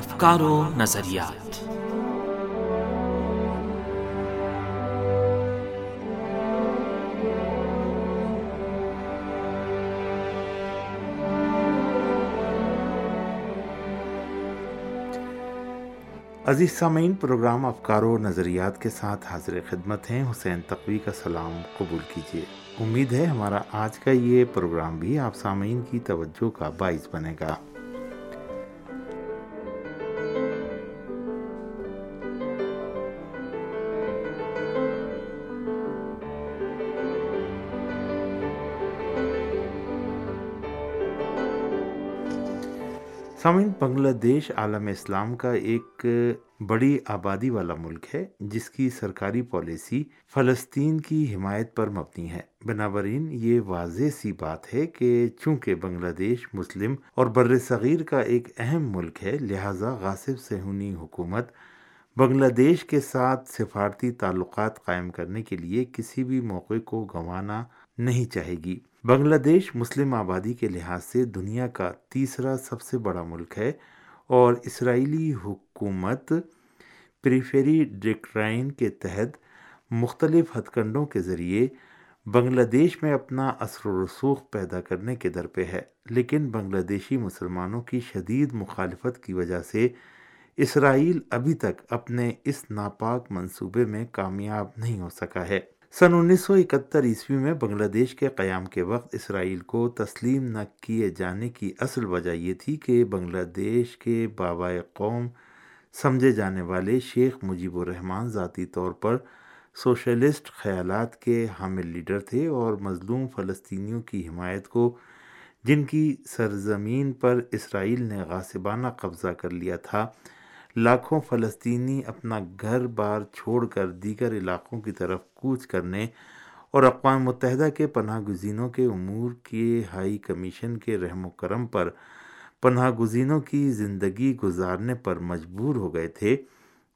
افکار و نظریات۔ عزیز سامعین، پروگرام افکار و نظریات کے ساتھ حاضر خدمت ہیں۔ حسین تقوی کا سلام قبول کیجیے۔ امید ہے ہمارا آج کا یہ پروگرام بھی آپ سامعین کی توجہ کا باعث بنے گا۔ سامعین، بنگلہ دیش عالم اسلام کا ایک بڑی آبادی والا ملک ہے، جس کی سرکاری پالیسی فلسطین کی حمایت پر مبنی ہے۔ بنابراین یہ واضح سی بات ہے کہ چونکہ بنگلہ دیش مسلم اور بر صغیر کا ایک اہم ملک ہے، لہٰذا غاصب سہونی حکومت بنگلہ دیش کے ساتھ سفارتی تعلقات قائم کرنے کے لیے کسی بھی موقع کو گنوانا نہیں چاہے گی۔ بنگلہ دیش مسلم آبادی کے لحاظ سے دنیا کا تیسرا سب سے بڑا ملک ہے اور اسرائیلی حکومت پریفیری ڈیکرائن کے تحت مختلف ہتھ کنڈوں کے ذریعے بنگلہ دیش میں اپنا اثر و رسوخ پیدا کرنے کے در پہ ہے۔ لیکن بنگلہ دیشی مسلمانوں کی شدید مخالفت کی وجہ سے اسرائیل ابھی تک اپنے اس ناپاک منصوبے میں کامیاب نہیں ہو سکا ہے۔ سن انیس سو اکہتر عیسوی میں بنگلہ دیش کے قیام کے وقت اسرائیل کو تسلیم نہ کیے جانے کی اصل وجہ یہ تھی کہ بنگلہ دیش کے بابائے قوم سمجھے جانے والے شیخ مجیب الرحمان ذاتی طور پر سوشلسٹ خیالات کے حامل لیڈر تھے اور مظلوم فلسطینیوں کی حمایت کو جن کی سرزمین پر اسرائیل نے غاسبانہ قبضہ کر لیا تھا لاکھوں فلسطینی اپنا گھر بار چھوڑ کر دیگر علاقوں کی طرف کوچ کرنے اور اقوام متحدہ کے پناہ گزینوں کے امور کے ہائی کمیشن کے رحم و کرم پر پناہ گزینوں کی زندگی گزارنے پر مجبور ہو گئے تھے،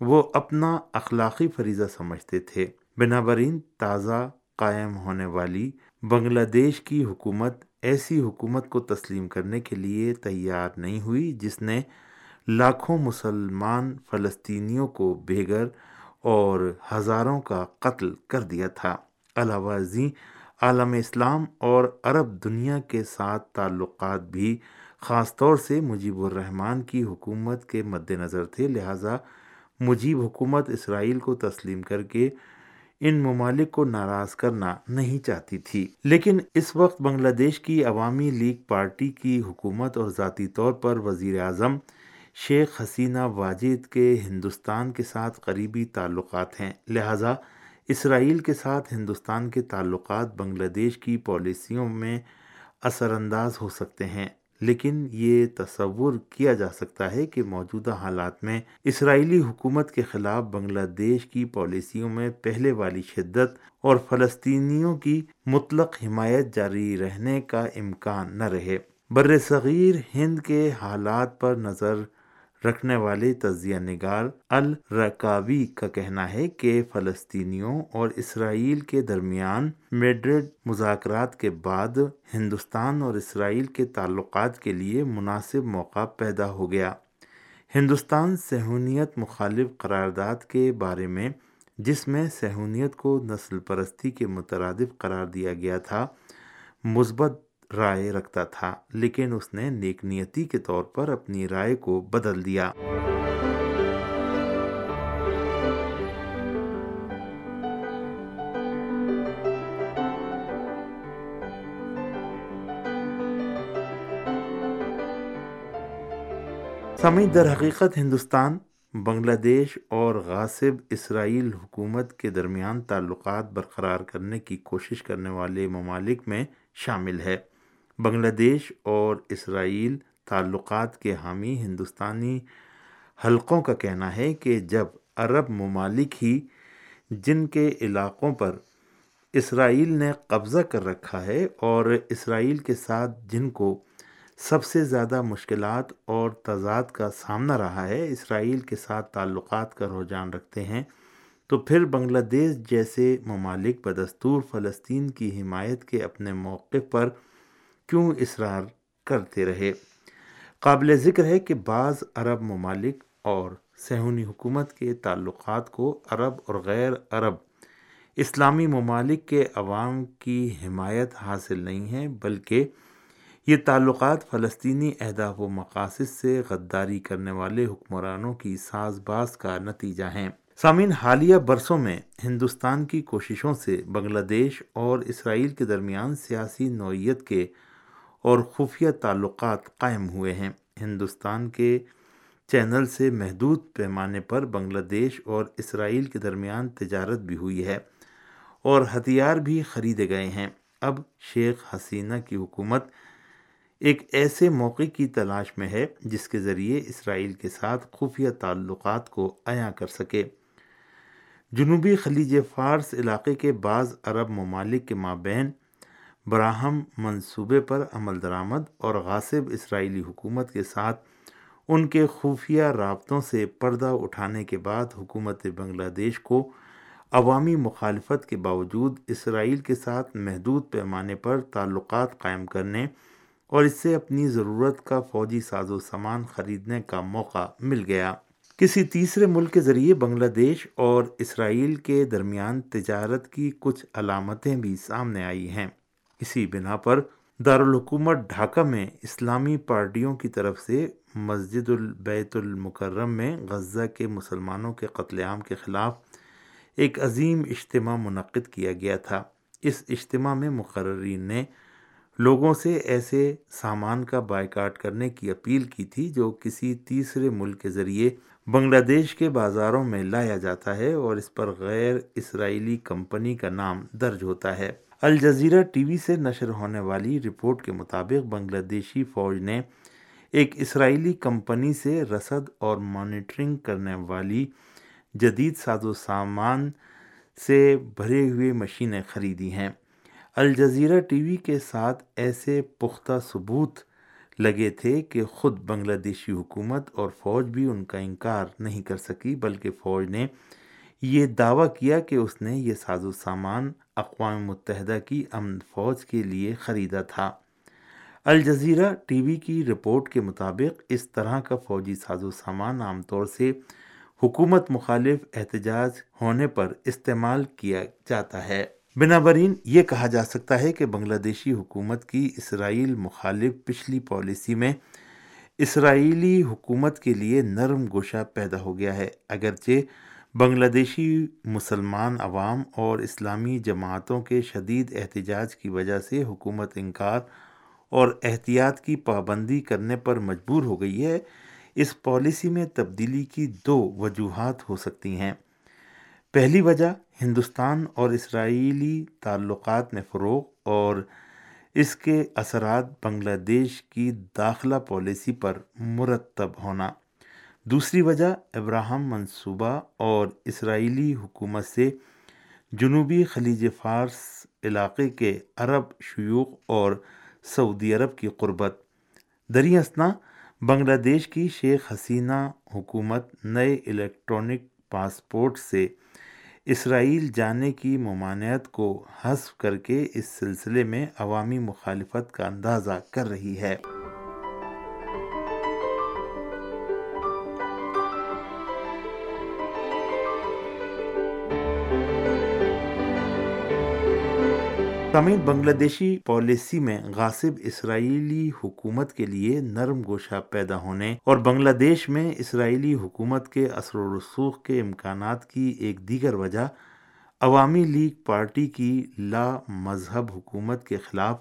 وہ اپنا اخلاقی فریضہ سمجھتے تھے۔ بنابراین تازہ قائم ہونے والی بنگلہ دیش کی حکومت ایسی حکومت کو تسلیم کرنے کے لیے تیار نہیں ہوئی جس نے لاکھوں مسلمان فلسطینیوں کو بے گھر اور ہزاروں کا قتل کر دیا تھا۔ علاوہ ازیں، عالم اسلام اور عرب دنیا کے ساتھ تعلقات بھی خاص طور سے مجیب الرحمان کی حکومت کے مد نظر تھے، لہٰذا مجیب حکومت اسرائیل کو تسلیم کر کے ان ممالک کو ناراض کرنا نہیں چاہتی تھی۔ لیکن اس وقت بنگلہ دیش کی عوامی لیگ پارٹی کی حکومت اور ذاتی طور پر وزیر اعظم شیخ حسینہ واجد کے ہندوستان کے ساتھ قریبی تعلقات ہیں۔ لہٰذا، اسرائیل کے ساتھ ہندوستان کے تعلقات بنگلہ دیش کی پالیسیوں میں اثر انداز ہو سکتے ہیں۔ لیکن یہ تصور کیا جا سکتا ہے کہ موجودہ حالات میں اسرائیلی حکومت کے خلاف بنگلہ دیش کی پالیسیوں میں پہلے والی شدت اور فلسطینیوں کی مطلق حمایت جاری رہنے کا امکان نہ رہے۔ بر صغیر ہند کے حالات پر نظر رکھنے والے تجزیہ نگار الرکاوی کا کہنا ہے کہ فلسطینیوں اور اسرائیل کے درمیان میڈرڈ مذاکرات کے بعد ہندوستان اور اسرائیل کے تعلقات کے لیے مناسب موقع پیدا ہو گیا۔ ہندوستان سہونیت مخالف قرارداد کے بارے میں، جس میں سہونیت کو نسل پرستی کے مترادف قرار دیا گیا تھا، مثبت رائے رکھتا تھا، لیکن اس نے نیک نیتی کے طور پر اپنی رائے کو بدل دیا۔ سمی در حقیقت ہندوستان، بنگلہ دیش اور غاصب اسرائیل حکومت کے درمیان تعلقات برقرار کرنے کی کوشش کرنے والے ممالک میں شامل ہے۔ بنگلہ دیش اور اسرائیل تعلقات کے حامی ہندوستانی حلقوں کا کہنا ہے کہ جب عرب ممالک ہی جن کے علاقوں پر اسرائیل نے قبضہ کر رکھا ہے اور اسرائیل کے ساتھ جن کو سب سے زیادہ مشکلات اور تضاد کا سامنا رہا ہے، اسرائیل کے ساتھ تعلقات کا رجحان رکھتے ہیں، تو پھر بنگلہ دیش جیسے ممالک بدستور فلسطین کی حمایت کے اپنے موقع پر کیوں اصرار کرتے رہے؟ قابل ذکر ہے کہ بعض عرب ممالک اور سہونی حکومت کے تعلقات کو عرب اور غیر عرب اسلامی ممالک کے عوام کی حمایت حاصل نہیں ہے، بلکہ یہ تعلقات فلسطینی اہداف و مقاصد سے غداری کرنے والے حکمرانوں کی ساز باز کا نتیجہ ہیں۔ سامعین، حالیہ برسوں میں ہندوستان کی کوششوں سے بنگلہ دیش اور اسرائیل کے درمیان سیاسی نوعیت کے اور خفیہ تعلقات قائم ہوئے ہیں۔ ہندوستان کے چینل سے محدود پیمانے پر بنگلہ دیش اور اسرائیل کے درمیان تجارت بھی ہوئی ہے اور ہتھیار بھی خریدے گئے ہیں۔ اب شیخ حسینہ کی حکومت ایک ایسے موقع کی تلاش میں ہے جس کے ذریعے اسرائیل کے ساتھ خفیہ تعلقات کو عیاں کر سکے۔ جنوبی خلیج فارس علاقے کے بعض عرب ممالک کے مابین براہم منصوبے پر عمل درآمد اور غاصب اسرائیلی حکومت کے ساتھ ان کے خفیہ رابطوں سے پردہ اٹھانے کے بعد حکومت بنگلہ دیش کو عوامی مخالفت کے باوجود اسرائیل کے ساتھ محدود پیمانے پر تعلقات قائم کرنے اور اس سے اپنی ضرورت کا فوجی ساز و سامان خریدنے کا موقع مل گیا۔ کسی تیسرے ملک کے ذریعے بنگلہ دیش اور اسرائیل کے درمیان تجارت کی کچھ علامتیں بھی سامنے آئی ہیں۔ اسی بنا پر دارالحکومت ڈھاکہ میں اسلامی پارٹیوں کی طرف سے مسجد البیت المکرم میں غزہ کے مسلمانوں کے قتل عام کے خلاف ایک عظیم اجتماع منعقد کیا گیا تھا۔ اس اجتماع میں مقررین نے لوگوں سے ایسے سامان کا بائیکاٹ کرنے کی اپیل کی تھی جو کسی تیسرے ملک کے ذریعے بنگلہ دیش کے بازاروں میں لایا جاتا ہے اور اس پر غیر اسرائیلی کمپنی کا نام درج ہوتا ہے۔ الجزیرہ ٹی وی سے نشر ہونے والی رپورٹ کے مطابق بنگلہ دیشی فوج نے ایک اسرائیلی کمپنی سے رسد اور مانیٹرنگ کرنے والی جدید ساز و سامان سے بھرے ہوئے مشینیں خریدی ہیں۔ الجزیرہ ٹی وی کے ساتھ ایسے پختہ ثبوت لگے تھے کہ خود بنگلہ دیشی حکومت اور فوج بھی ان کا انکار نہیں کر سکی، بلکہ فوج نے یہ دعویٰ کیا کہ اس نے یہ ساز و سامان اقوام متحدہ کی امن فوج کے لیے خریدا تھا۔ الجزیرہ ٹی وی کی رپورٹ کے مطابق اس طرح کا فوجی ساز و سامان عام طور سے حکومت مخالف احتجاج ہونے پر استعمال کیا جاتا ہے۔ بنا برین یہ کہا جا سکتا ہے کہ بنگلہ دیشی حکومت کی اسرائیل مخالف پچھلی پالیسی میں اسرائیلی حکومت کے لیے نرم گوشہ پیدا ہو گیا ہے، اگرچہ بنگلہ دیشی مسلمان عوام اور اسلامی جماعتوں کے شدید احتجاج کی وجہ سے حکومت انکار اور احتیاط کی پابندی کرنے پر مجبور ہو گئی ہے۔ اس پالیسی میں تبدیلی کی دو وجوہات ہو سکتی ہیں۔ پہلی وجہ، ہندوستان اور اسرائیلی تعلقات میں فروغ اور اس کے اثرات بنگلہ دیش کی داخلہ پالیسی پر مرتب ہونا۔ دوسری وجہ ابراہم منصوبہ اور اسرائیلی حکومت سے جنوبی خلیج فارس علاقے کے عرب شیوخ اور سعودی عرب کی قربت۔ دری اسنا، بنگلہ دیش کی شیخ حسینہ حکومت نئے الیکٹرانک پاسپورٹ سے اسرائیل جانے کی ممانعت کو حذف کر کے اس سلسلے میں عوامی مخالفت کا اندازہ کر رہی ہے۔ تمام بنگلہ دیشی پالیسی میں غاصب اسرائیلی حکومت کے لیے نرم گوشہ پیدا ہونے اور بنگلہ دیش میں اسرائیلی حکومت کے اثر و رسوخ کے امکانات کی ایک دیگر وجہ عوامی لیگ پارٹی کی لا مذہب حکومت کے خلاف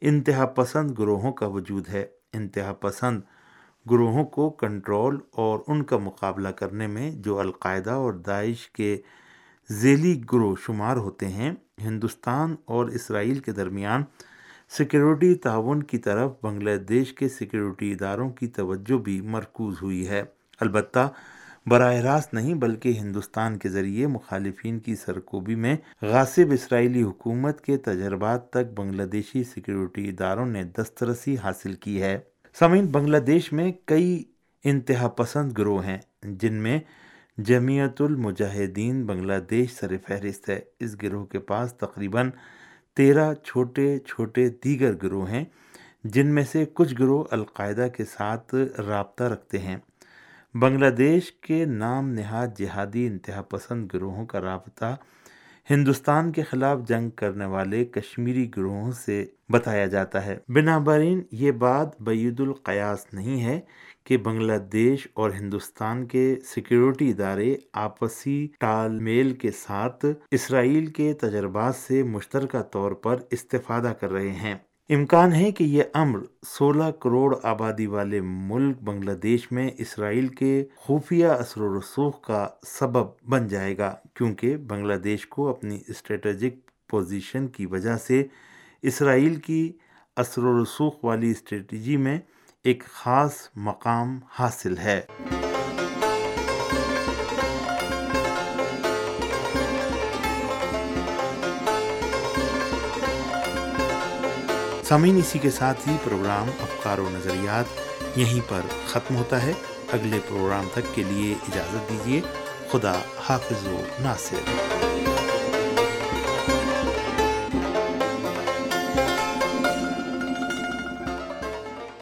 انتہا پسند گروہوں کا وجود ہے۔ انتہا پسند گروہوں کو کنٹرول اور ان کا مقابلہ کرنے میں جو القاعدہ اور داعش کے ذیلی گروہ شمار ہوتے ہیں۔ ہندوستان اور اسرائیل کے درمیان سیکیورٹی تعاون کی طرف بنگلہ دیش کے سیکیورٹی اداروں کی توجہ بھی مرکوز ہوئی ہے۔ البتہ براہ راست نہیں، بلکہ ہندوستان کے ذریعے مخالفین کی سرکوبی میں غاصب اسرائیلی حکومت کے تجربات تک بنگلہ دیشی سیکیورٹی اداروں نے دسترسی حاصل کی ہے۔ سمعین بنگلہ دیش میں کئی انتہا پسند گروہ ہیں، جن میں جمعیت المجاہدین بنگلہ دیش سر فہرست ہے۔ اس گروہ کے پاس تقریباً تیرہ چھوٹے چھوٹے دیگر گروہ ہیں، جن میں سے کچھ گروہ القاعدہ کے ساتھ رابطہ رکھتے ہیں۔ بنگلہ دیش کے نام نہاد جہادی انتہا پسند گروہوں کا رابطہ ہندوستان کے خلاف جنگ کرنے والے کشمیری گروہوں سے بتایا جاتا ہے۔ بنا برین، یہ بات بعید القیاس نہیں ہے کہ بنگلہ دیش اور ہندوستان کے سیکیورٹی ادارے آپسی ٹال میل کے ساتھ اسرائیل کے تجربات سے مشترکہ طور پر استفادہ کر رہے ہیں۔ امکان ہے کہ یہ امر سولہ کروڑ آبادی والے ملک بنگلہ دیش میں اسرائیل کے خفیہ اثر و رسوخ کا سبب بن جائے گا، کیونکہ بنگلہ دیش کو اپنی اسٹریٹجک پوزیشن کی وجہ سے اسرائیل کی اثر و رسوخ والی اسٹریٹجی میں ایک خاص مقام حاصل ہے۔ سامعین، اسی کے ساتھ ہی پروگرام افکار و نظریات یہیں پر ختم ہوتا ہے۔ اگلے پروگرام تک کے لیے اجازت دیجیے خدا حافظ و ناصر۔